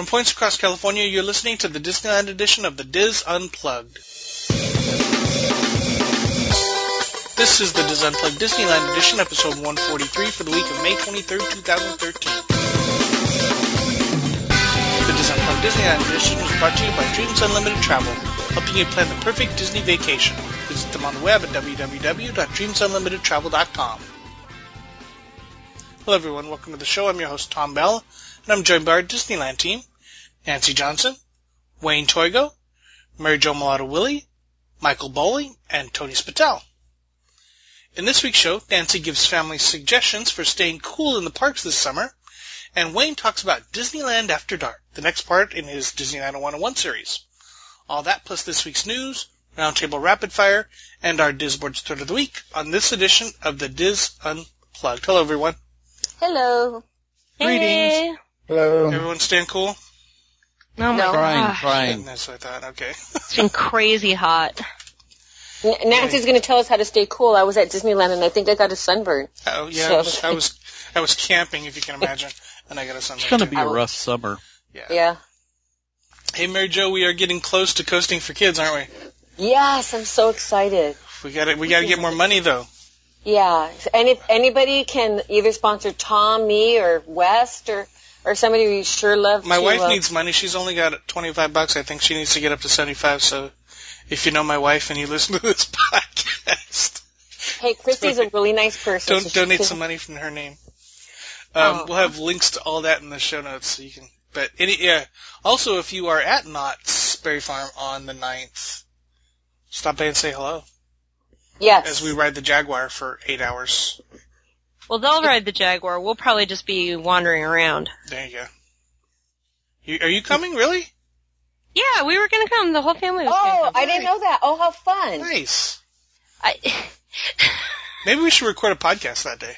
From points across California, you're listening to the Disneyland edition of the Diz Unplugged. This is the Diz Unplugged Disneyland edition, episode 143 for the week of May 23rd, 2013. The Diz Unplugged Disneyland edition is brought to you by Dreams Unlimited Travel, helping you plan the perfect Disney vacation. Visit them on the web at www.dreamsunlimitedtravel.com. Hello everyone, welcome to the show. I'm your host Tom Bell, and I'm joined by our Disneyland team, Nancy Johnson, Wayne Toigo, Mary Jo Mulatto Willie, Michael Bowling, and Tony Spatel. In this week's show, Nancy gives families suggestions for staying cool in the parks this summer, and Wayne talks about Disneyland After Dark, the next part in his Disneyland 101 series. All that plus this week's news, Roundtable Rapid Fire, and our Disboards Thread of the Week on this edition of the Diz Unplugged. Hello everyone. Hello. Greetings. Hello. Everyone staying cool? Oh my No. Trying, gosh. Ah. trying. That's what I thought. Okay. It's been crazy hot. N- Nancy's going to tell us how to stay cool. I was at Disneyland and I think I got a sunburn. Oh yeah, So- I was, I was I was camping, if you can imagine, and I got a sunburn. It's going to be a rough summer. Yeah. Yeah. Hey, Mary Jo, we are getting close to coasting for kids, aren't we? Yes, I'm so excited. We got to we got to get more money though. Yeah. And if anybody can either sponsor Tom, me, or West, or or somebody we sure love My to, wife uh, needs money. She's only got 25 bucks. I think she needs to get up to 75. So, if you know my wife and you listen to this podcast, Hey, Christy's a really nice person. don't so donate some money from her name. Um, Oh. We'll have links to all that in the show notes, so you can. But any yeah. Also, if you are at Knott's Berry Farm on the 9th, stop by and say hello Yes. as we ride the Jaguar for eight hours. Well, they'll ride the Jaguar. We'll probably just be wandering around. There you go. You, are you coming? Really? Yeah, we were gonna come. The whole family was Oh, gonna come. I didn't know that. Oh, how fun. Nice. I, Maybe we should record a podcast that day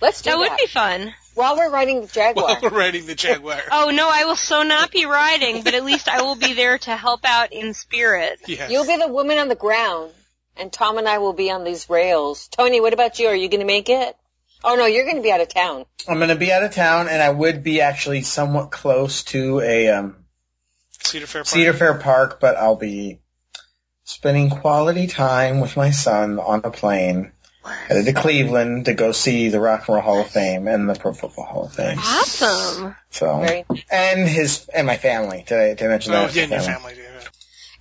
Let's do that that. would be fun. While we're riding the Jaguar. while we're riding the Jaguar. Oh no, I will so not be riding, but at least I will be there to help out in spirit. yes. You'll be the woman on the ground, and Tom and I will be on these rails. Tony, what about you? Are you going to make it? Oh no, you're going to be out of town. I'm going to be out of town, and I would be actually somewhat close to a um, Cedar Fair Park. Cedar Fair Park, but I'll be spending quality time with my son on a plane headed to Cleveland to go see the Rock and Roll Hall of Fame and the Pro Football Hall of Fame. Awesome. So, Very. and his and my family. Did I, did I mention Oh, that? yeah, and your family, dude.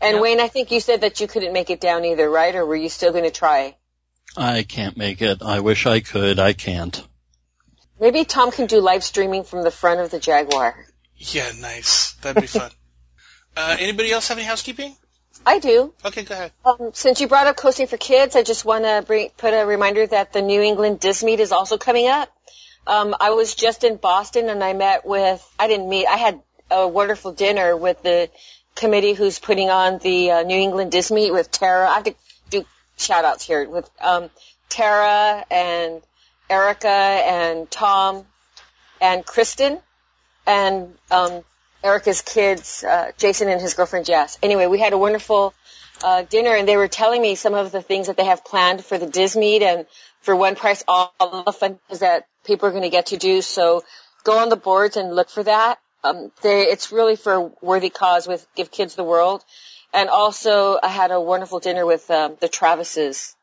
And Yep. Wayne, I think you said that you couldn't make it down either, right? Or were you still going to try? I can't make it. I wish I could. I can't. Maybe Tom can do live streaming from the front of the Jaguar. Yeah, nice. That'd be fun. uh, anybody else have any housekeeping? I do. Okay, go ahead. Um, since you brought up coasting for kids, I just want to bring put a reminder that the New England Dismeet is also coming up. Um, I was just in Boston and I met with. I didn't meet. I had a wonderful dinner with the committee who's putting on the uh, New England Dismeet with Tara. I have to do shout outs here with um, Tara and Erica and Tom and Kristen and um, Erica's kids, uh, Jason and his girlfriend Jess. Anyway, we had a wonderful uh, dinner, and they were telling me some of the things that they have planned for the Dismeet and for one price all the fun that people are going to get to do. So go on the boards and look for that. Um, they, it's really for a worthy cause with Give Kids the World. And also, I had a wonderful dinner with um, the Travises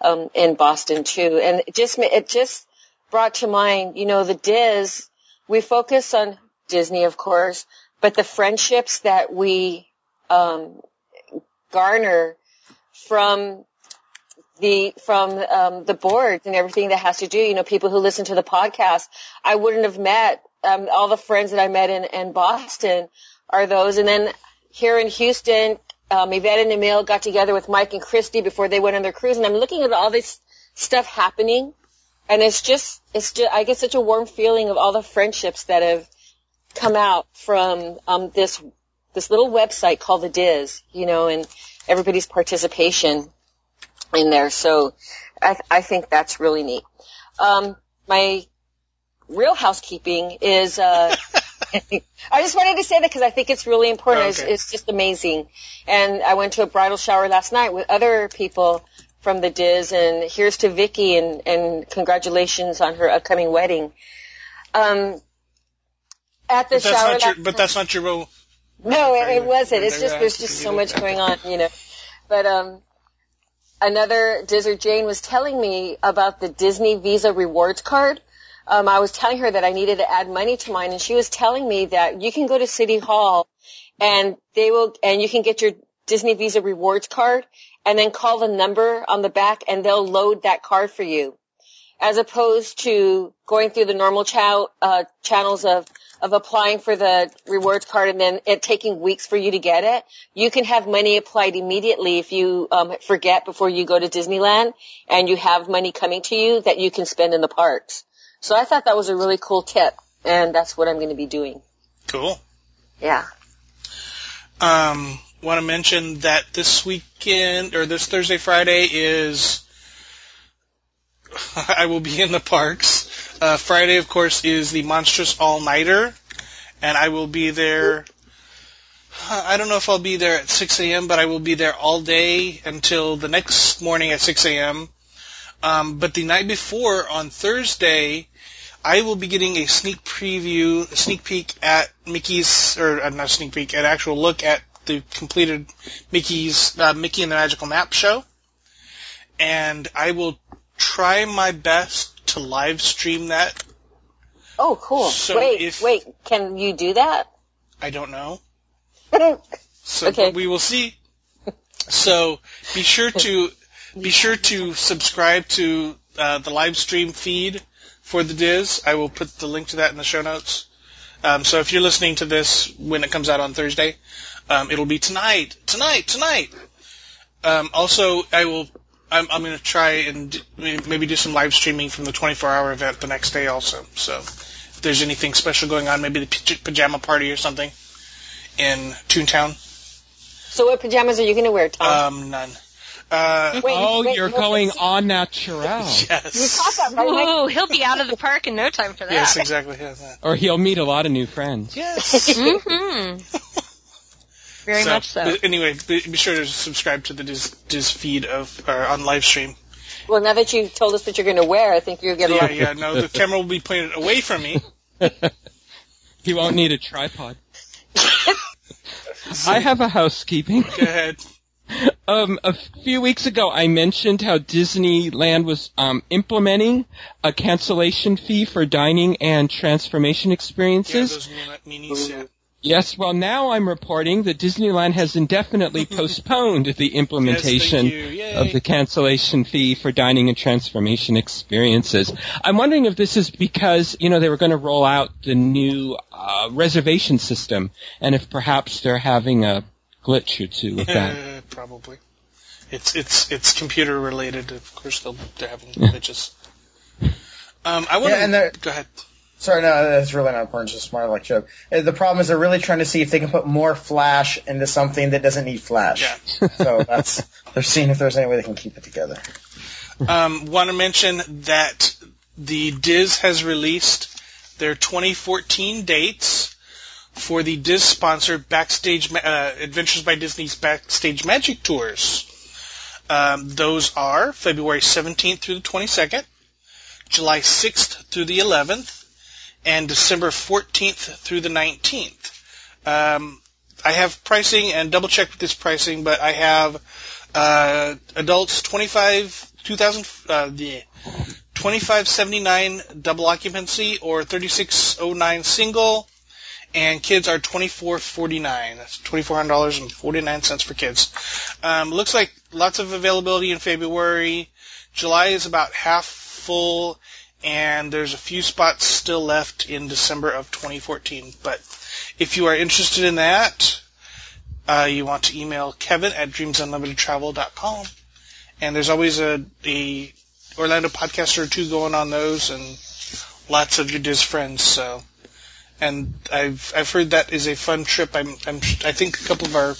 um, in Boston too, and it just it just brought to mind, you know, the Diz. We focus on Disney, of course, but the friendships that we um, garner from the from um, the boards and everything that has to do, you know, people who listen to the podcast, I wouldn't have met um, all the friends that I met in, in Boston are those, and then here in Houston, um, Yvette and Emil got together with Mike and Christy before they went on their cruise, and I'm looking at all this stuff happening, and it's just, it's just, I get such a warm feeling of all the friendships that have come out from um, this this little website called the Diz, you know, and everybody's participation in there. So I, I think that's really neat. Um, my real housekeeping is. Uh, I just wanted to say that because I think it's really important. It's, Okay. it's just amazing. And I went to a bridal shower last night with other people from the Diz, and here's to Vicky, and, and congratulations on her upcoming wedding. Um, at the But shower. your. But that's not your role. No, it, it wasn't. It's just there's just so much going on, you know. But um, another Dizzard Jane was telling me about the Disney Visa rewards card. Um, I was telling her that I needed to add money to mine, and she was telling me that you can go to City Hall, and they will, and you can get your Disney Visa rewards card, and then call the number on the back, and they'll load that card for you, as opposed to going through the normal chow, uh, channels of of applying for the rewards card and then it taking weeks for you to get it. You can have money applied immediately if you um, forget before you go to Disneyland and you have money coming to you that you can spend in the parks. So I thought that was a really cool tip, and that's what I'm going to be doing. Cool. Yeah. Um, want to mention that this weekend or this Thursday, Friday is I will be in the parks. Uh, Friday, of course, is the monstrous all nighter, and I will be there. I don't know if I'll be there at 6 a.m., but I will be there all day until the next morning at 6 a.m. Um, but the night before, on Thursday, I will be getting a sneak preview, a sneak peek at Mickey's, or uh, not sneak peek, an actual look at the completed Mickey's, uh, Mickey and the Magical Map show. And I will try my best to live stream that. Oh, cool. So wait, if- wait. Can you do that? I don't know. So Okay. we will see. So be sure to be sure to subscribe to uh, the live stream feed for the Diz. I will put the link to that in the show notes. Um, so if you're listening to this when it comes out on Thursday, um, it'll be tonight, tonight, tonight. Um, also, I will. I'm, I'm going to try and d- maybe do some live streaming from the 24-hour event the next day also. So if there's anything special going on, maybe the paj- pajama party or something in Toontown. so what pajamas are you going to wear, Tom? Um, none. Uh, wait, oh, wait, you're wait, going on natural. You yes. caught that right, Mike? Ooh, he'll be out of the park in no time for that. Yes, exactly. Yeah, that. Or he'll meet a lot of new friends. Yes. hmm Very much so. but Anyway, be, be sure to subscribe to the Diz, Diz feed of uh, on live stream. Well, now that you've told us what you're going to wear, I think you'll get a Yeah, yeah. No, the camera will be pointed away from me. he won't need a tripod. I have a housekeeping. Go ahead. Um, a few weeks ago, I mentioned how Disneyland was um, implementing a cancellation fee for dining and transformation experiences. Yeah. Yes, well, now I'm reporting that Disneyland has indefinitely postponed the implementation Yes, thank you. Yay. of the cancellation fee for dining and transformation experiences. I'm wondering if this is because, you know, they were going to roll out the new uh, reservation system, and if perhaps they're having a glitch or two with that. Probably. It's it's it's computer related. Of course, they'll they're having glitches. Um, I want Yeah, to they're- go ahead. Sorry, no, that's really not important. It's just a smart like joke. Uh, The problem is they're really trying to see if they can put more flash into something that doesn't need flash. Yeah. so that's they're seeing if there's any way they can keep it together. Um, want to mention that the Diz has released their 2014 dates for the Diz sponsored backstage uh, Adventures by Disney's backstage magic tours. Um, those are February 17th through the 22nd, July 6th through the 11th, and December 14th through the 19th. Um, I have pricing and double checked this pricing, but I have uh, adults 25 2000 uh, the 2579 double occupancy or 3609 single and kids are 2449 that's $2400.49 for kids. Um, looks like lots of availability in february. July is about half full and there's a few spots still left in december of 2014 but if you are interested in that uh, you want to email kevin at dreamsunlimitedtravel.com and there's always a, a Orlando podcaster or two going on those, and lots of your Diz friends. So, and I've I've heard that is a fun trip. I'm, I'm I think a couple of our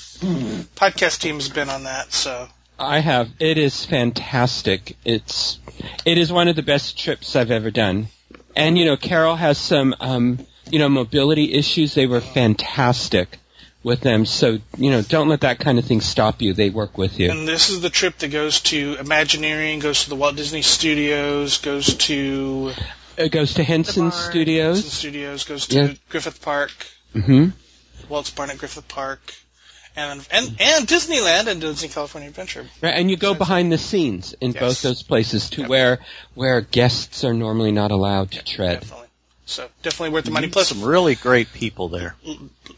podcast teams have been on that. So, I have. It is fantastic. It's it is one of the best trips I've ever done. And you know, Carol has some um, you know mobility issues. They were fantastic with them. So you know, don't let that kind of thing stop you. They work with you. and this is the trip that goes to Imagineering, goes to the Walt Disney Studios, goes to It goes to Henson barn, Studios. Henson Studios goes to Yeah. Griffith Park, Mm-hmm. Walt's Barn at Griffith Park, and and and Disneyland and Disney California Adventure. Right, and you go behind the scenes in Yes. both those places to Yep. where where guests are normally not allowed to tread. Definitely. So definitely worth the money. Plus, some really great people there.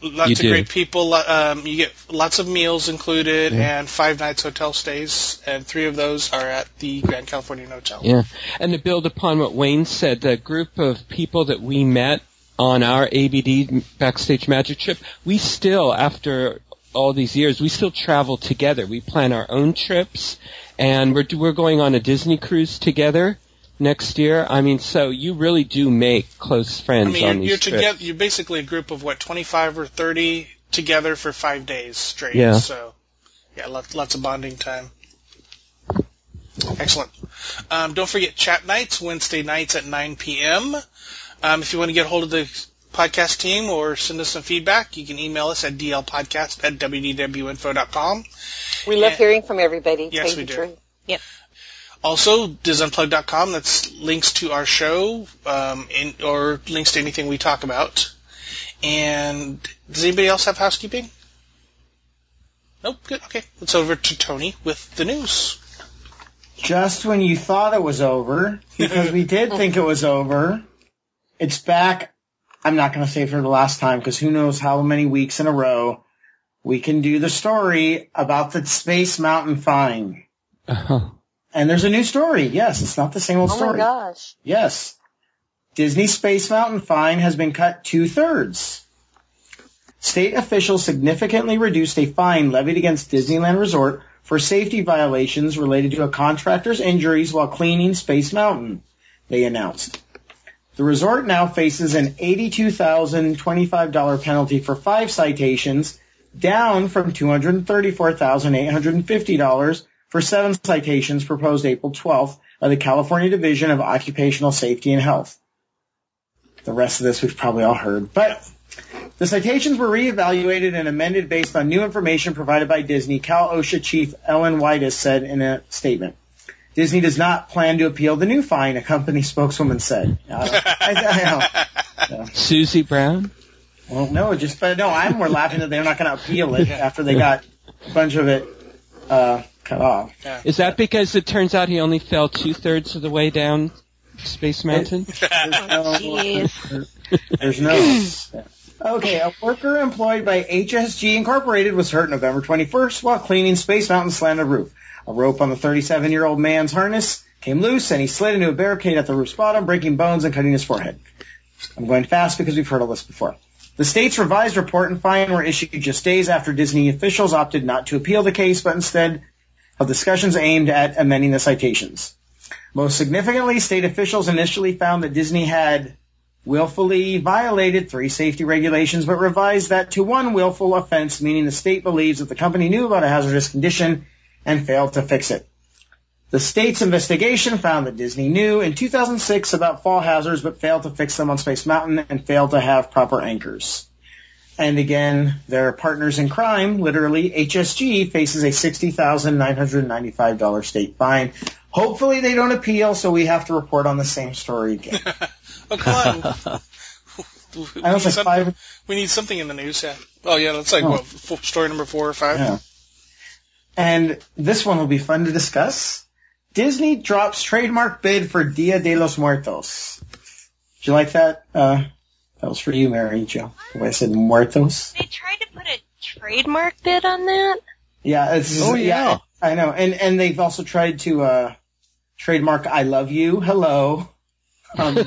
lots You of do. great people. Um, you get lots of meals included Yeah. and five nights hotel stays, and three of those are at the Grand Californian Hotel. Yeah, and to build upon what Wayne said, the group of people that we met on our ABD backstage magic trip, we still, after all these years, we still travel together. We plan our own trips, and we're we're going on a Disney cruise together next year. I mean, so you really do make close friends. I friends mean, on you're, these you're trips. together. You're basically a group of what, 25 or 30 together for five days straight. Yeah. So, yeah, lots, lots of bonding time. Excellent. Um, don't forget chat nights, Wednesday nights at 9 p.m. Um, if you want to get hold of the podcast team or send us some feedback, you can email us at dlpodcast at wdwinfo.com. We love Yeah. hearing from everybody. Yes, Tell we you the do. Truth. Also, disunplug.com, that's links to our show, um, in, or links to anything we talk about. And does anybody else have housekeeping? Nope, good, okay. Let's over to Tony with the news. Just when you thought it was over, because we did think it was over, it's back. I'm not going to say for the last time because who knows how many weeks in a row we can do the story about the Space Mountain fine. Uh-huh. And there's a new story. Yes, it's not the same old story. Oh my gosh. Yes. Disney Space Mountain fine has been cut two thirds. State officials significantly reduced a fine levied against Disneyland Resort for safety violations related to a contractor's injuries while cleaning Space Mountain, they announced. The resort now faces an $82,025 penalty for five citations, down from $234,850 for seven citations proposed April 12th by the California Division of Occupational Safety and Health. The rest of this we've probably all heard. But the citations were reevaluated and amended based on new information provided by Disney, Cal OSHA Chief Ellen Widess said in a statement. Disney does not plan to appeal the new fine, a company spokeswoman said. Uh, I, I know. Susie Brown? Well, no, just but no, I'm more laughing that they're not going to appeal it after they got a bunch of it uh, cut off. Is that because it turns out he only fell two thirds of the way down Space Mountain? Jeez. There's no. Okay, a worker employed by HSG Incorporated was hurt November 21st while cleaning Space Mountain's slanted roof. A rope on the 37-year-old man's harness came loose and he slid into a barricade at the roof's bottom, breaking bones and cutting his forehead. I'm going fast because we've heard all this before. The state's revised report and fine were issued just days after Disney officials opted not to appeal the case, but instead of discussions aimed at amending the citations. Most significantly, state officials initially found that Disney had willfully violated three safety regulations, but revised that to one willful offense, meaning the state believes that the company knew about a hazardous condition and failed to fix it. The state's investigation found that Disney knew in 2006 about fall hazards, but failed to fix them on Space Mountain and failed to have proper anchors. And again, their partners in crime, literally HSG, faces a $60,995 state fine. Hopefully they don't appeal, so we have to report on the same story again. Oh, come on. we, need like five. we need something in the news, yeah. Oh, yeah, that's like, Oh. what, story number four or five? Yeah. And this one will be fun to discuss. Disney drops trademark bid for Dia de los Muertos. Did you like that? Uh, that was for you, Mary Jo. The way I said muertos. They tried to put a trademark bid on that. Yeah, it's Oh, yeah. I know. And and they've also tried to uh trademark I love you. Hello. Um,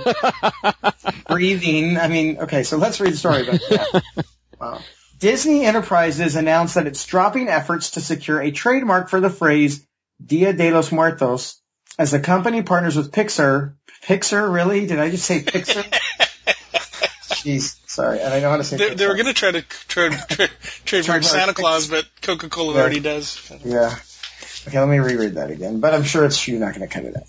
breathing. I mean, okay, so let's read the story about that. Wow. Disney Enterprises announced that it's dropping efforts to secure a trademark for the phrase Dia de los Muertos as the company partners with Pixar. Pixar, really? Did I just say Pixar? Jeez, sorry. And I know how to say They, they were going to try to tra- tra- trademark Trademark Santa Claus, but Coca-Cola Yeah. already does. Yeah. Okay, let me reread that again. But I'm sure it's you're not going to cut it out.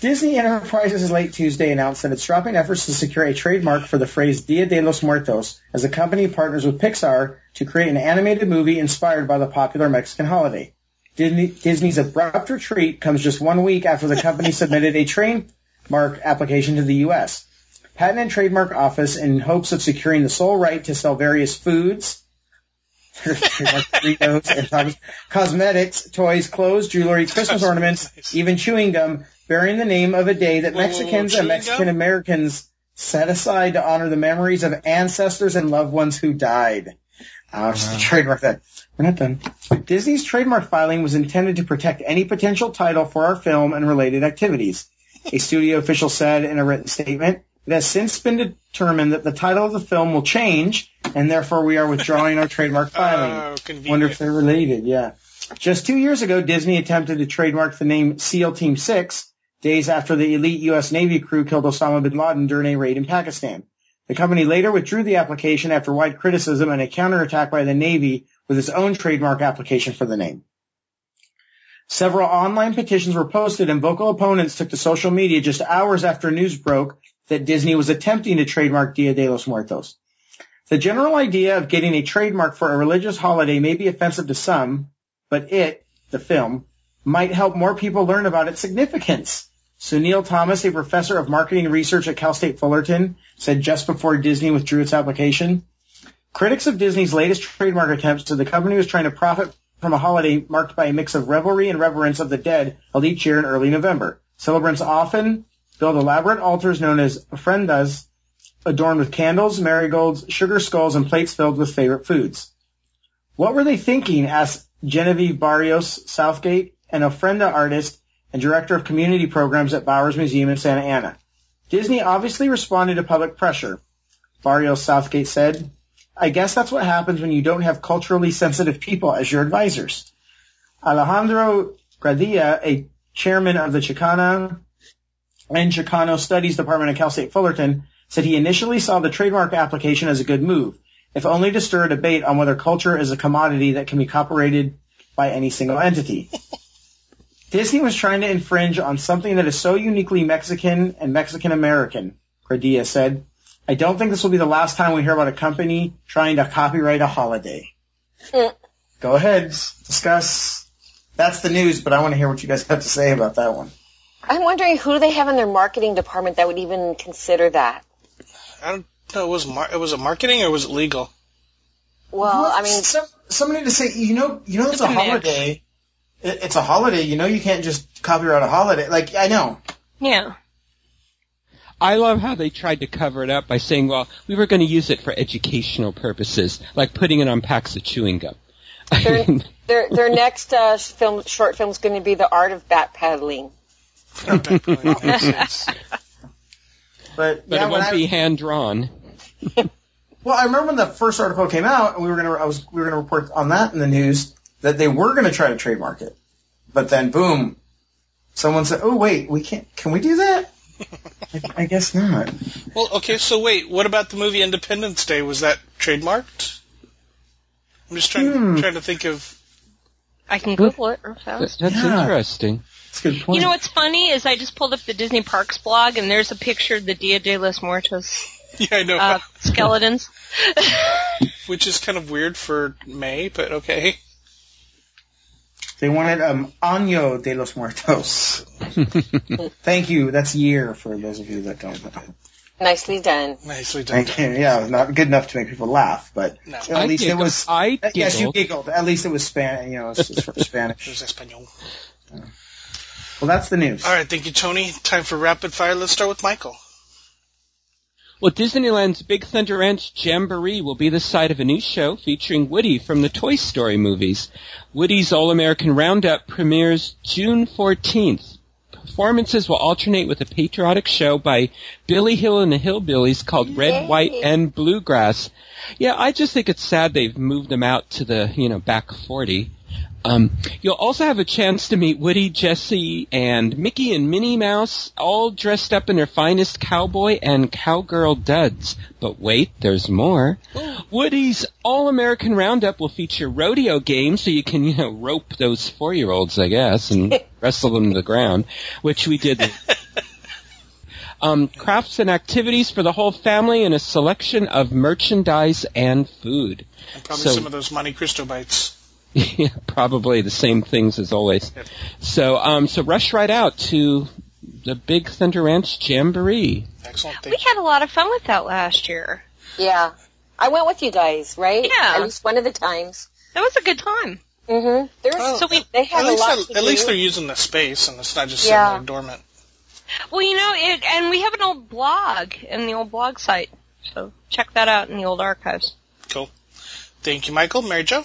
Disney Enterprises late Tuesday announced that it's dropping efforts to secure a trademark for the phrase Dia de los Muertos as the company partners with Pixar to create an animated movie inspired by the popular Mexican holiday. Disney, Disney's abrupt retreat comes just one week after the company submitted a trademark application to the U.S. Patent and Trademark Office, in hopes of securing the sole right to sell various foods, Doritos, and cos- cosmetics, toys, clothes, jewelry, Christmas ornaments, Nice. even chewing gum, bearing the name of a day that Whoa, whoa, Mexicans and Mexican Americans set aside to honor the memories of ancestors and loved ones who died. Uh, just to trademark that. We're not done. Disney's trademark filing was intended to protect any potential title for our film and related activities. A studio official said in a written statement, it has since been determined that the title of the film will change, and therefore we are withdrawing our trademark oh, filing. Oh, convenient. Wonder if they're related, yeah. Just two years ago, Disney attempted to trademark the name SEAL Team 6, days after the elite U.S. Navy crew killed Osama bin Laden during a raid in Pakistan. The company later withdrew the application after wide criticism and a counterattack by the Navy with its own trademark application for the name. Several online petitions were posted and vocal opponents took to social media just hours after news broke that Disney was attempting to trademark Dia de los Muertos. The general idea of getting a trademark for a religious holiday may be offensive to some, but it, the film, might help more people learn about its significance. Sunil Thomas, a professor of marketing research at Cal State Fullerton, said just before Disney withdrew its application, critics of Disney's latest trademark attempts said the company was trying to profit from a holiday marked by a mix of revelry and reverence of the dead held each year in early November. Celebrants often build elaborate altars known as ofrendas, adorned with candles, marigolds, sugar skulls, and plates filled with favorite foods. What were they thinking? asked Genevieve Barrios Southgate, an ofrenda artist and director of community programs at Bowers Museum in Santa Ana. Disney obviously responded to public pressure. Barrios Southgate said, I guess that's what happens when you don't have culturally sensitive people as your advisors. Alejandro Gradilla, a chairman of the Chicana and Chicano Studies Department at Cal State Fullerton, said he initially saw the trademark application as a good move, if only to stir a debate on whether culture is a commodity that can be copyrighted by any single entity. Disney was trying to infringe on something that is so uniquely Mexican and Mexican American, Gradilla said. I don't think this will be the last time we hear about a company trying to copyright a holiday. Go ahead, discuss. That's the news, but I want to hear what you guys have to say about that one. I'm wondering who they have in their marketing department that would even consider that. I don't know. It was mar- it was it marketing or was it legal? Well, I mean, Some, somebody to say, you know, you know, it's, It's a a holiday. It, it's a holiday. You know, you can't just copyright a holiday. Like, I know. Yeah. I love how they tried to cover it up by saying, well, we were going to use it for educational purposes, like putting it on packs of chewing gum. their their, their next uh, film short film is going to be the art of But, but yeah, it won't I- be hand drawn. Well, I remember when the first article came out, and we were gonna, I was, we were gonna report on that in the news that they were gonna try to trademark it, but then boom, someone said, "Oh wait, we can't. Can we do that?" I, I guess not. well, okay. So wait, what about the movie Independence Day? Was that trademarked? I'm just trying Hmm. trying to think of. I can Google it real fast. That's Yeah. interesting. That's a good point. You know what's funny is I just pulled up the Disney Parks blog and there's a picture of the Dia de los Muertos Yeah, I know. uh, skeletons. Which is kind of weird for May, but okay. They wanted um Año de los Muertos. Thank you. That's year for those of you that don't know. Nicely done. Nicely done. Thank you. Yeah, not good enough to make people laugh, but No. at I least it was. I uh, Yes, you giggled. giggled. At least it was Spanish. You know, it's, it's for Spanish. It was Espanol. Well, that's the news. All right, thank you, Tony. Time for rapid fire. Let's start with Michael. Well, Disneyland's Big Thunder Ranch Jamboree will be the site of a new show featuring Woody from the Toy Story movies. Woody's All-American Roundup premieres June 14th. Performances will alternate with a patriotic show by Billy Hill and the Hillbillies called Red, White, and Bluegrass. Yeah, I just think it's sad they've moved them out to the, you know, back 40. Um, you'll also have a chance to meet Woody, Jesse, and Mickey and Minnie Mouse, all dressed up in their finest cowboy and cowgirl duds. But wait, there's more. Woody's All-American Roundup will feature rodeo games, so you can, you know, rope those four-year-olds, I guess, and wrestle them to the ground, which we did. Um, crafts and activities for the whole family and a selection of merchandise and food. And probably So- some of those Monte Cristo bites. Yeah, probably the same things as always. So, um, so rush right out to the Big Thunder Ranch Jamboree. Excellent. We Thank you. had a lot of fun with that last year. Yeah. I went with you guys, right? Yeah. At least one of the times. That was a good time. Mm-hmm. There's Well, So we, they had At a least, lot at, to at least do. they're using the space and it's not just Yeah. sitting there dormant. well, you know, it, and we have an old blog in the old blog site. So check that out in the old archives. Cool. Thank you, Michael. Mary Jo?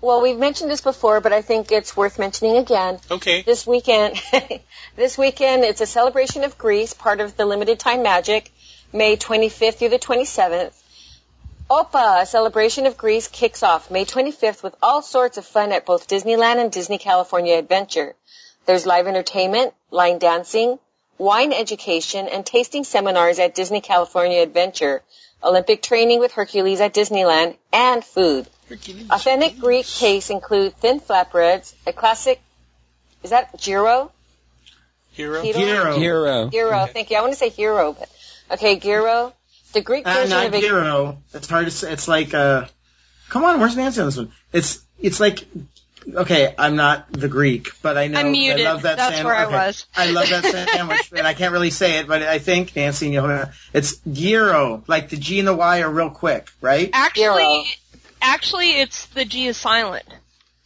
Well, we've mentioned this before, but I think it's worth mentioning again. Okay. This weekend, this weekend, it's a celebration of Greece, part of the limited time magic, May 25th through the 27th. OPA, a celebration of Greece, kicks off May 25th with all sorts of fun at both Disneyland and Disney California Adventure. There's live entertainment, line dancing, wine education, and tasting seminars at Disney California Adventure, Olympic training with Hercules at Disneyland, and food. Authentic Greek tastes include thin flatbreads, a classic, is that gyro? Hero? Hero? Gyro. Hero. Gyro, thank you. I want to say hero, but okay, gyro. The Greek Uh, version not of a gyro. It's hard to say. It's like, uh, come on, where's Nancy on this one? It's, it's like, okay, I'm not the Greek, but I know, I'm muted. I love that That's sandwich. where I okay. was. I love that sandwich, and I can't really say it, but I think, Nancy, you know, it's gyro. Like the G and the Y are real quick, right? Actually, Gyro. actually, it's the G is silent.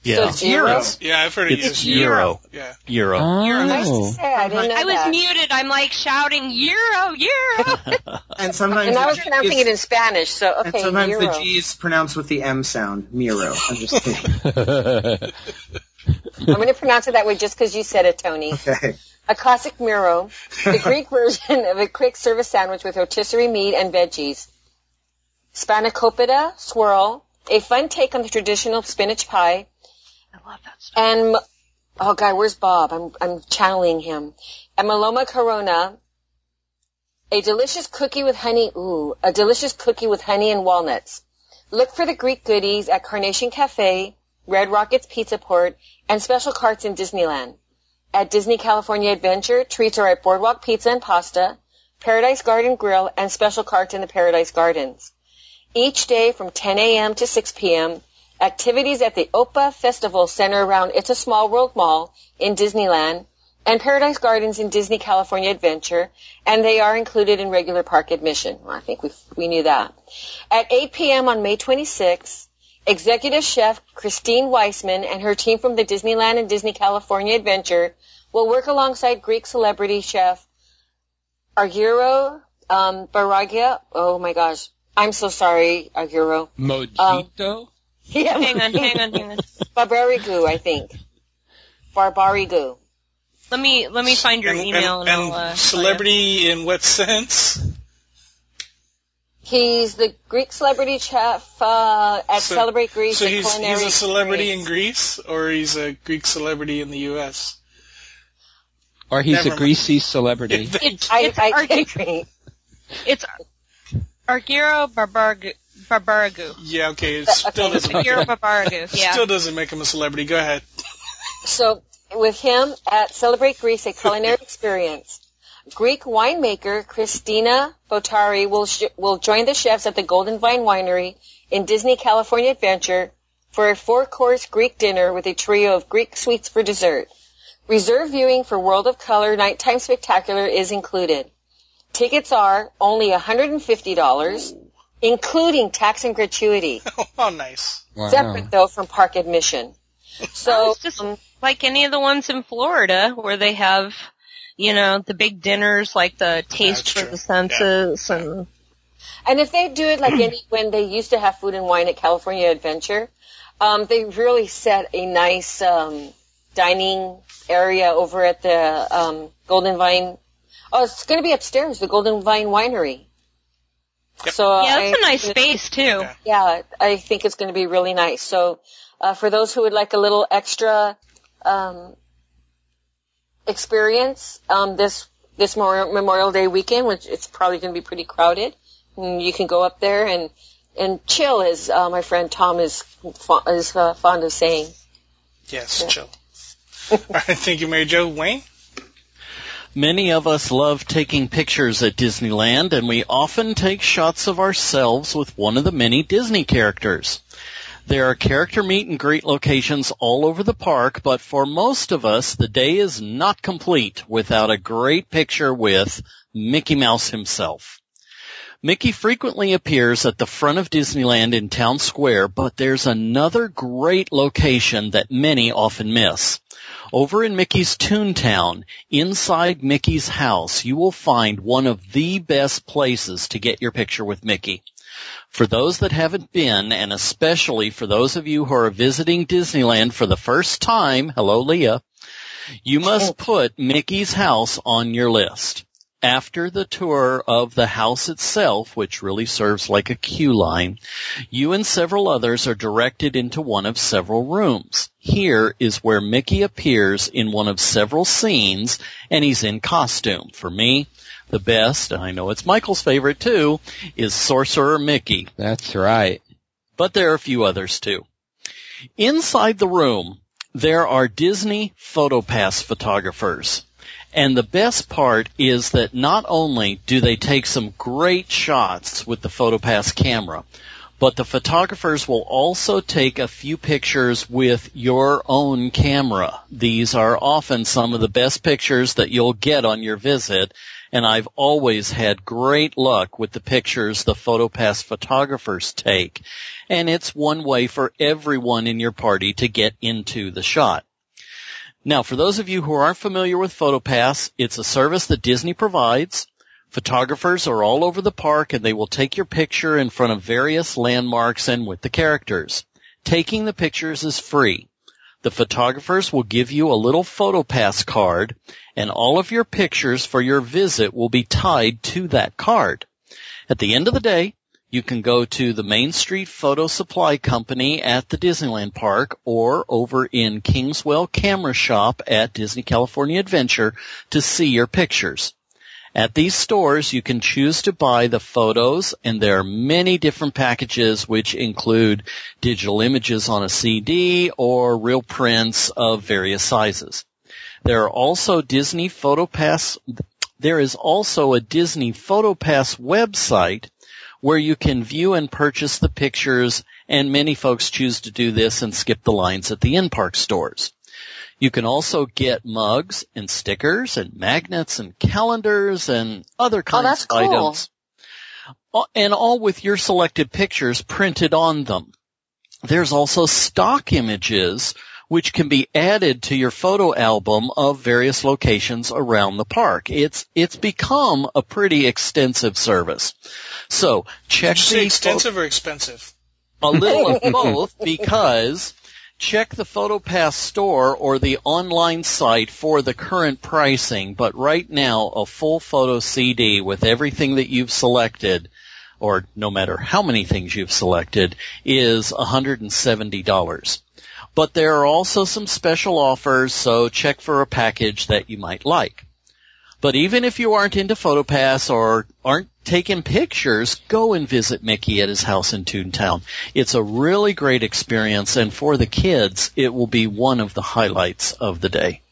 So Yeah. it's gyro. Gyro. Yeah, I've heard it It's used. Euro. Yeah. Euro. Oh. Nice to Oh. say. I didn't know I was muted. I'm like shouting Euro, Euro. And sometimes And I the was G pronouncing is- it in Spanish, so And sometimes gyro. the G is pronounced with the M sound, Miro. I'm just kidding. I'm going to pronounce it that way just because you said it, Tony. Okay. A classic miro, the Greek version of a quick service sandwich with rotisserie meat and veggies. Spanakopita swirl, a fun take on the traditional spinach pie. I love that stuff. And, oh God, where's Bob? I'm, I'm channeling him. And Maloma Corona, a delicious cookie with honey, ooh, a delicious cookie with honey and walnuts. Look for the Greek goodies at Carnation Cafe, Redd Rockett's Pizza Port, and special carts in Disneyland. At Disney California Adventure, treats are at Boardwalk Pizza and Pasta, Paradise Garden Grill, and special carts in the Paradise Gardens. Each day from 10 a.m. to 6 p.m., activities at the OPA Festival center around It's a Small World Mall in Disneyland and Paradise Gardens in Disney California Adventure, and they are included in regular park admission. Well, I think we we knew that. At 8 p.m. on May 26th, executive chef Christine Weissman and her team from the Disneyland and Disney California Adventure will work alongside Greek celebrity chef Argiro um, Baragia. Oh my gosh. I'm so sorry, Argiro. Mojito? Yeah, hang on, hang on, hang on. Barbarigou, I think. Barbarigou. Let me let me find your And, email and, and, and I'll. Uh, celebrity in what sense? He's the Greek celebrity chef uh, at So- Celebrate Greece. So he's, culinary he's a celebrity in. Greece, or he's a Greek celebrity in the U.S. Or he's Never a mind. greasy celebrity. It's I, it's I Arg- agree. it's Argiro Barbaragu. Barbaragu. Yeah, okay. It still doesn't make Argiro him, Barbaragu. Yeah. still doesn't make him a celebrity. Go ahead. So with him at Celebrate Greece, a culinary experience. Greek winemaker Christina Boutari will sh- will join the chefs at the Golden Vine Winery in Disney California Adventure for a four-course Greek dinner with a trio of Greek sweets for dessert. Reserve viewing for World of Color Nighttime Spectacular is included. Tickets are only $150, including tax and gratuity. Oh, nice. Wow. Separate though from park admission. So just um, like any of the ones in Florida where they have, you know, the big dinners like the Taste for the Senses and And if they do it like any, when they used to have food and wine at California Adventure, um, they really set a nice um, dining area over at the um, Golden Vine. Oh, it's going to be upstairs, the Golden Vine Winery. Yep. So yeah, that's I, a nice space too. Yeah. Yeah, I think it's going to be really nice. So uh, for those who would like a little extra um, experience um, this this Memorial Memorial Day weekend, which it's probably going to be pretty crowded, and you can go up there and and chill, as uh, my friend Tom is fo- is uh, fond of saying. Yes, Yeah. chill. All right, thank you, Mary Jo. Wayne? Many of us love taking pictures at Disneyland, and we often take shots of ourselves with one of the many Disney characters. There are character meet and greet locations all over the park, but for most of us, the day is not complete without a great picture with Mickey Mouse himself. Mickey frequently appears at the front of Disneyland in Town Square, but there's another great location that many often miss. Over in Mickey's Toontown, inside Mickey's house, you will find one of the best places to get your picture with Mickey. For those that haven't been, and especially for those of you who are visiting Disneyland for the first time, hello Leah, you must oh. put Mickey's house on your list. After the tour of the house itself, which really serves like a queue line, you and several others are directed into one of several rooms. Here is where Mickey appears in one of several scenes, and he's in costume. For me, the best, and I know it's Michael's favorite too, is Sorcerer Mickey. That's right. But there are a few others too. Inside the room, there are Disney PhotoPass photographers. And the best part is that not only do they take some great shots with the PhotoPass camera, but the photographers will also take a few pictures with your own camera. These are often some of the best pictures that you'll get on your visit, and I've always had great luck with the pictures the PhotoPass photographers take. And it's one way for everyone in your party to get into the shot. Now, for those of you who aren't familiar with PhotoPass, it's a service that Disney provides. Photographers are all over the park and they will take your picture in front of various landmarks and with the characters. Taking the pictures is free. The photographers will give you a little PhotoPass card and all of your pictures for your visit will be tied to that card. At the end of the day, you can go to the Main Street Photo Supply Company at the Disneyland Park or over in Kingswell Camera Shop at Disney California Adventure to see your pictures. At these stores, you can choose to buy the photos and there are many different packages which include digital images on a CD or real prints of various sizes. There are also Disney PhotoPass, there is also a Disney PhotoPass website where you can view and purchase the pictures and many folks choose to do this and skip the lines at the in-park stores. You can also get mugs and stickers and magnets and calendars and other oh, kinds that's of cool. items. And all with your selected pictures printed on them. There's also stock images which can be added to your photo album of various locations around the park. It's, it's become a pretty extensive service. So check Did you say the extensive or expensive? a little of both because check the PhotoPass store or the online site for the current pricing, but right now a full photo CD with everything that you've selected or no matter how many things you've selected is $170. But there are also some special offers, so check for a package that you might like. But even if you aren't into PhotoPass or aren't taking pictures, go and visit Mickey at his house in Toontown. It's a really great experience and for the kids, it will be one of the highlights of the day.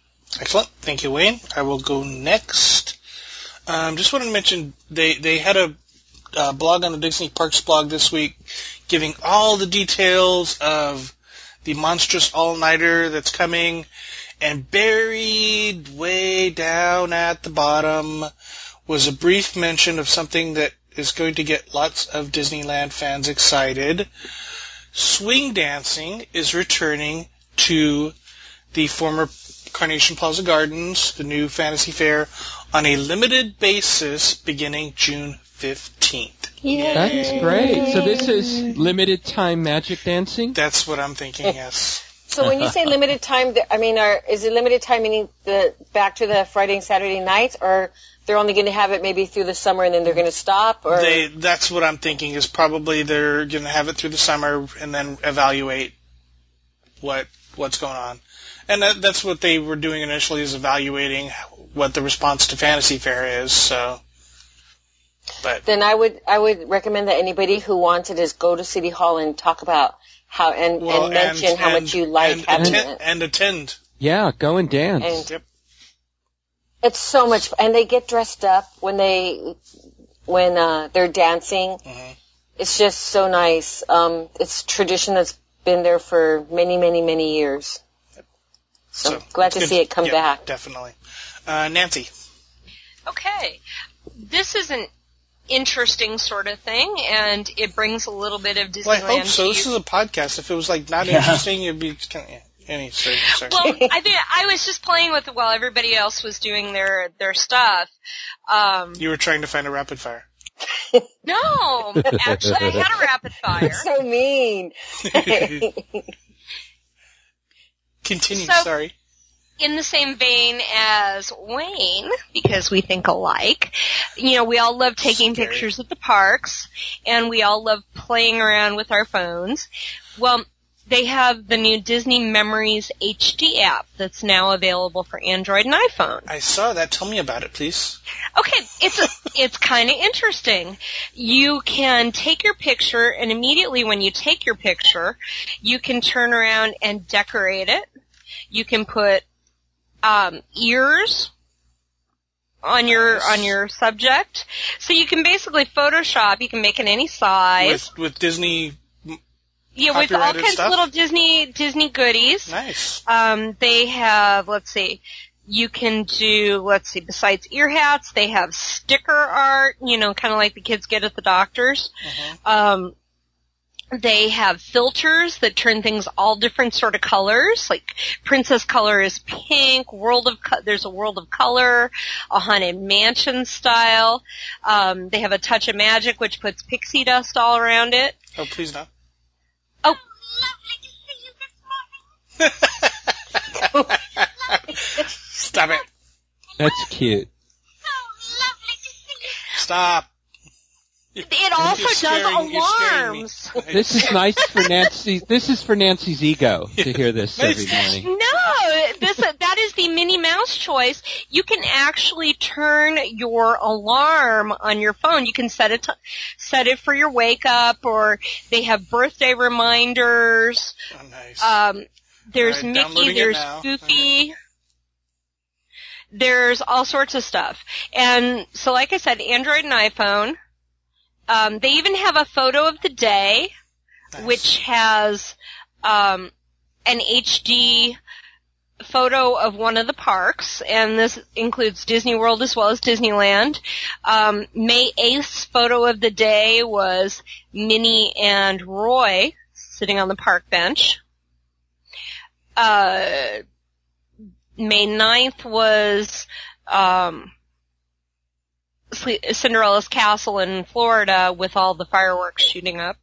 Excellent. Thank you, Wayne. I will go next. Um, just wanted to mention they they had a uh, blog on the Disney Parks blog this week, giving all the details of the monstrous all-nighter that's coming, and buried way down at the bottom was a brief mention of something that is going to get lots of Disneyland fans excited. Swing dancing is returning to the former Carnation Plaza Gardens, the new Fantasy Fair, on a limited basis beginning June 15th. That's great. So this is limited time magic dancing? That's what I'm thinking, yes. So when you say limited time, I mean, are, is it limited time meaning the back to the Friday and Saturday nights, or they're only going to have it maybe through the summer and then they're going to stop? Or They, that's what I'm thinking is probably they're going to have it through the summer and then evaluate what what's going on. And that, that's what they were doing initially is evaluating what the response to Fantasy Fair is. So, but then I would I would recommend that anybody who wants it is go to City Hall and talk about how and, well, and mention how and- much you like and having attend, it. and attend. Yeah, go and dance. And Yep. it's so much, and they get dressed up when they when uh, they're dancing. Mhm. It's just so nice. Um, it's tradition that's been there for many, many, many years. So, glad to good- see it come yeah, back. Definitely. Uh, Nancy. Okay. This is an interesting sort of thing, and it brings a little bit of Disneyland Well, I hope so. you. This is a podcast. If it was like not Yeah. interesting, it'd be kind of, yeah. Any, sorry, sorry. well, I mean, I was just playing with it while everybody else was doing their their stuff. Um, you were trying to find a rapid fire. no, actually, I had a rapid fire. so mean. Continue. So- sorry. In the same vein as Wayne, because we think alike, you know, we all love taking Scary. pictures at the parks, and we all love playing around with our phones. Well, they have the new Disney Memories HD app that's now available for Android and iPhone. I saw that. Tell me about it, please. Okay, it's a, it's kind of interesting. You can take your picture, and immediately when you take your picture, you can turn around and decorate it. You can put um, ears on your Nice. on your subject, so you can basically Photoshop. You can make it any size. With with Disney, yeah, with all kinds stuff? of little Disney Disney goodies. nice. Um, they have, let's see, you can do, let's see, besides ear hats, they have sticker art, you know, kind of like the kids get at the doctors. Uh-huh. Um, they have filters that turn things all different sort of colors. Like Princess Color is pink. World of Co- there's a World of Color, a Haunted Mansion style. Um, they have a Touch of Magic, which puts pixie dust all around it. Oh, please not. Oh, lovely to see you this morning. Stop it. That's cute. Stop. It also You're does scaring- you're scaring me. alarms. This is nice for Nancy. This is for Nancy's ego to hear this every morning. No, this that is the Minnie Mouse choice. You can actually turn your alarm on your phone. You can set it to, set it for your wake up, or they have birthday reminders. Oh, nice. Um, there's All right, Mickey. There's. Goofy. There's all sorts of stuff. And so, like I said, Android and iPhone. Um, they even have a photo of the day Nice. which has um, an HD photo of one of the parks, and this includes Disney World as well as Disneyland. Um, May 8th's photo of the day was Minnie and Roy sitting on the park bench. Uh, May 9th was um, Cinderella's castle in Florida with all the fireworks shooting up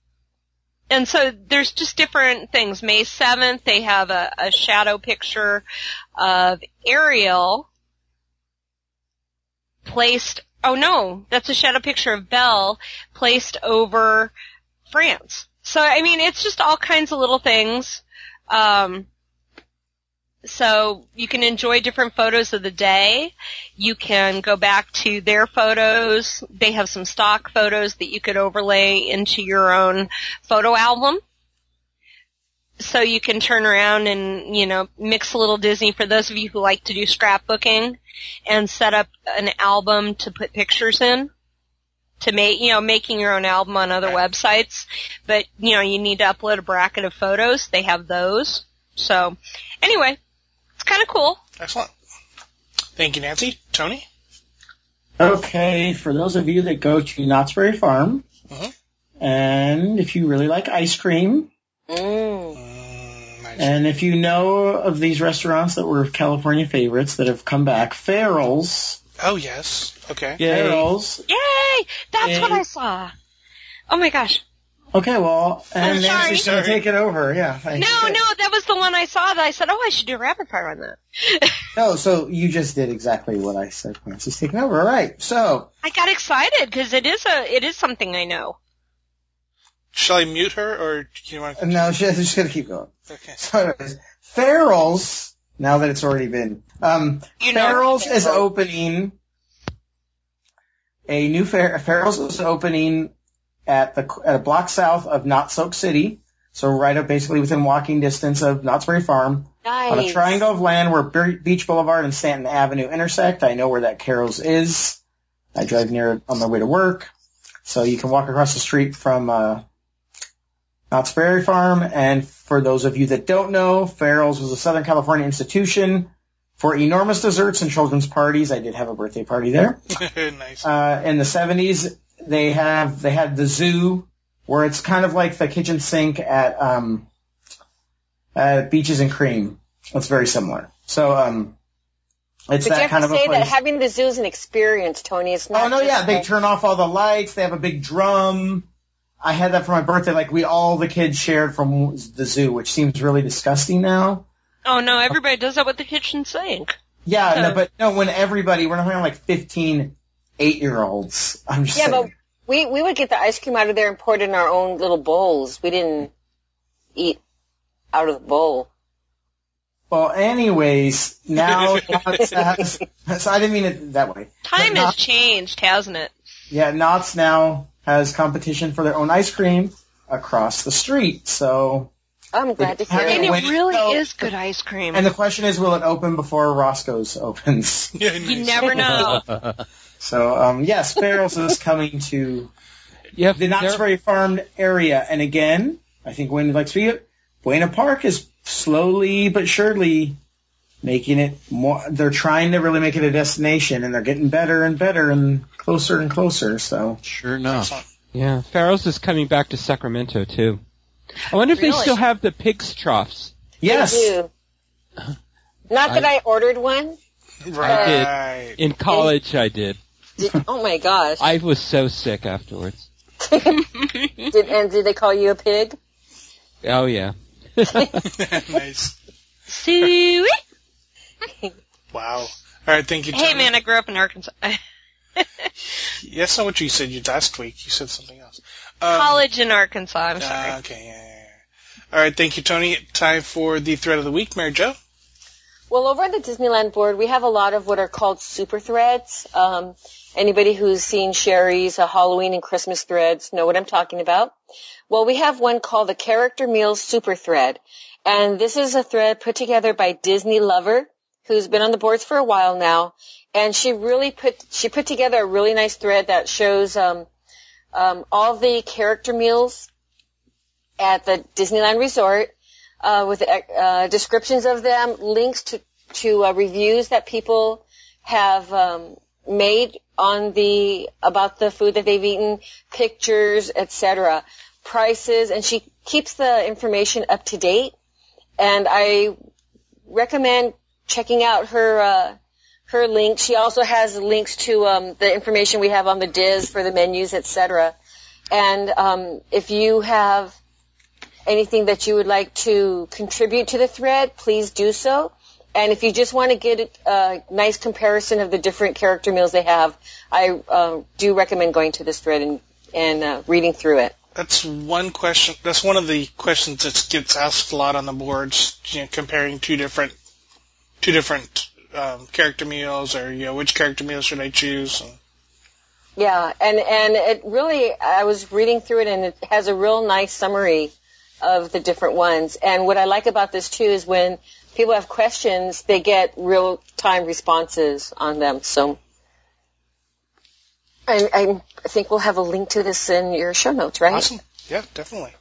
and so there's just different things. May 7th, they have a, a shadow picture of Ariel placed, oh no, that's a shadow picture of Belle placed over France. So, I mean, it's just all kinds of little things. Um, so you can enjoy different photos of the day. You can go back to their photos. They have some stock photos that you could overlay into your own photo album. So you can turn around and, you know, mix a little Disney for those of you who like to do scrapbooking and set up an album to put pictures in. To make, you know, making your own album on other websites. But, you know, you need to upload a bracket of photos. They have those. So, anyway, kind of cool. Excellent. Thank you, Nancy. Tony? Okay, for those of you that go to Knott's Berry Farm, Mhm. and if you really like ice cream, Mm. Mm, and if you know of these restaurants that were California favorites that have come back, Farrell's, oh, yes. Okay. Farrell's. Yay! That's what I saw. Oh my gosh. Okay, well, and Oh, sorry. Nancy's gonna take it over. Yeah. thank No, you. no, that was the one I saw that I said, oh, I should do a rapid fire on that. No, so you just did exactly what I said. Nancy's taking over. All right. So, I got excited because it is a, it is something I know. Shall I mute her, or do you want to? no, she's just gonna keep going. Okay. So, anyways, Farrell's. Now that it's already been, um, You know. Farrell's is opening a new fair. Farrell's is opening at the at a block south of Knott's Soak City, so right up basically within walking distance of Knott's Berry Farm, Nice. on a triangle of land where Beach Boulevard and Stanton Avenue intersect. I know where that Carol's is. I drive near it on my way to work, so you can walk across the street from uh, Knott's Berry Farm. And for those of you that don't know, Farrell's was a Southern California institution for enormous desserts and children's parties. I did have a birthday party there. nice. Uh, in the 70s, they have, they had the zoo where it's kind of like the kitchen sink at, um, at Beaches and Cream. It's very similar. So, um, it's But you that have kind to of a say place. that having the zoo is an experience, Tony. It's not. Oh no, just yeah, they turn off all the lights. They have a big drum. I had that for my birthday. Like we all the kids shared from the zoo, which seems really disgusting now. Oh no, everybody does that with the kitchen sink. Yeah, So- no, but no, when everybody, we're not talking like 15 eight year olds. I'm just Yeah, saying. but we we would get the ice cream out of there and pour it in our own little bowls. We didn't eat out of the bowl. Well, anyways, now Knott's has, so I didn't mean it that way. Time But has Knott's- changed, hasn't it? Yeah, Knott's now has competition for their own ice cream across the street. So, I'm glad to hear And And it. it it really felt- is good ice cream. and the question is, will it open before Roscoe's opens? You never know. So, um, yes, Farrell's is coming to Yeah, the Knott's there- Berry Farm area. And again, I think Wayne would like to speak it. Buena Park is slowly but surely making it more, they're trying to really make it a destination and they're getting better and better and closer and closer. So, Sure enough. Yeah, Farrell's is coming back to Sacramento too. I wonder if they still have the pigs troughs. yes. Not that I, ordered one. Right. In college, I did. Did, oh my gosh! I was so sick afterwards. Did, and did they call you a pig? Oh yeah. nice. Suey. Wow. All right, thank you. Hey man, I grew up in Arkansas. That's not what you said you last week. You said something else. Um, College in Arkansas. I'm sorry. uh, okay. Yeah, yeah, yeah. All right. Thank you, Tony. Time for the thread of the week, Mary Jo. Well, over at the Disneyland board, we have a lot of what are called super threads. Um, anybody who's seen Sherry's uh, Halloween and Christmas threads know what I'm talking about. Well, we have one called the Character Meals Super Thread. And this is a thread put together by Disney Lover, who's been on the boards for a while now. And she really put, she put together a really nice thread that shows, um, um, all the character meals at the Disneyland Resort uh, with uh, descriptions of them, links to to uh, reviews that people have um, made on the about the food that they've eaten, pictures, etc., prices, and she keeps the information up to date. And I recommend checking out her uh, her link. She also has links to um, the information we have on the DIS for the menus, etc. And um, if you have anything that you would like to contribute to the thread, please do so. And if you just want to get a nice comparison of the different character meals they have, I uh, do recommend going to this thread and, and uh, reading through it. That's one question. That's one of the questions that gets asked a lot on the boards. You know, comparing two different two different um, character meals, or you know, which character meal should I choose? And, Yeah, and and it really, I was reading through it, and it has a real nice summary of the different ones. And what I like about this too is when people have questions, they get real time responses on them. So. I, I think we'll have a link to this in your show notes, right? Awesome. Yeah, definitely.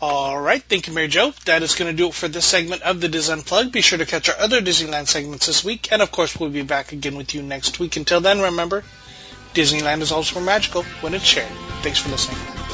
All right. Thank you, Mary Jo. That is going to do it for this segment of the DIS Unplugged. Be sure to catch our other Disneyland segments this week. And of course, we'll be back again with you next week. Until then, remember, Disneyland is also more magical when it's shared. Thanks for listening.